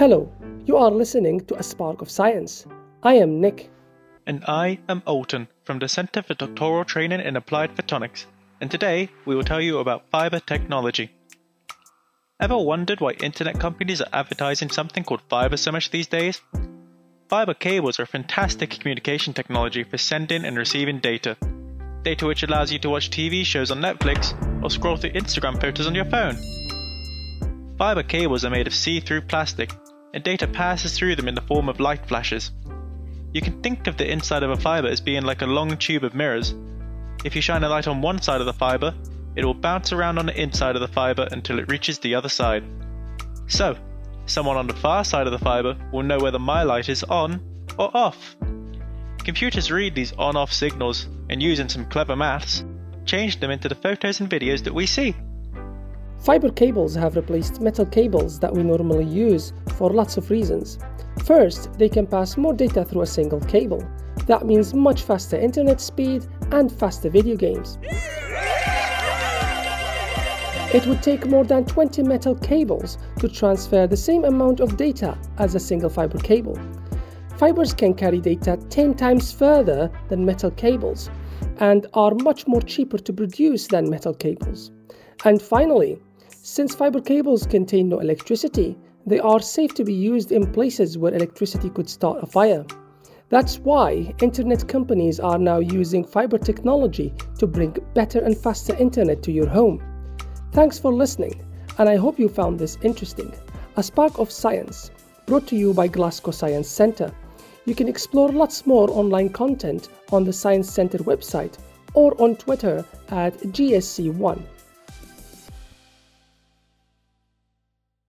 Hello, you are listening to A Spark of Science. I am Nick. And I am Alton from the Center for Doctoral Training in Applied Photonics. And today we will tell you about fiber technology. Ever wondered why internet companies are advertising something called fiber so much these days? Fiber cables are a fantastic communication technology for sending and receiving data. Data which allows you to watch TV shows on Netflix or scroll through Instagram photos on your phone. Fiber cables are made of see through plastic, and data passes through them in the form of light flashes. You can think of the inside of a fiber as being like a long tube of mirrors. If you shine a light on one side of the fiber, it will bounce around on the inside of the fiber until it reaches the other side. So, someone on the far side of the fiber will know whether my light is on or off. Computers read these on off signals and using some clever maths, change them into the photos and videos that we see. Fiber cables have replaced metal cables that we normally use for lots of reasons. First, they can pass more data through a single cable. That means much faster internet speed and faster video games. It would take more than 20 metal cables to transfer the same amount of data as a single fiber cable. Fibers can carry data 10 times further than metal cables and are much more cheaper to produce than metal cables. And finally, since fiber cables contain no electricity, they are safe to be used in places where electricity could start a fire. That's why internet companies are now using fiber technology to bring better and faster internet to your home. Thanks for listening, and I hope you found this interesting. A Spark of Science, brought to you by Glasgow Science Centre. You can explore lots more online content on the Science Centre website or on Twitter at GSC1.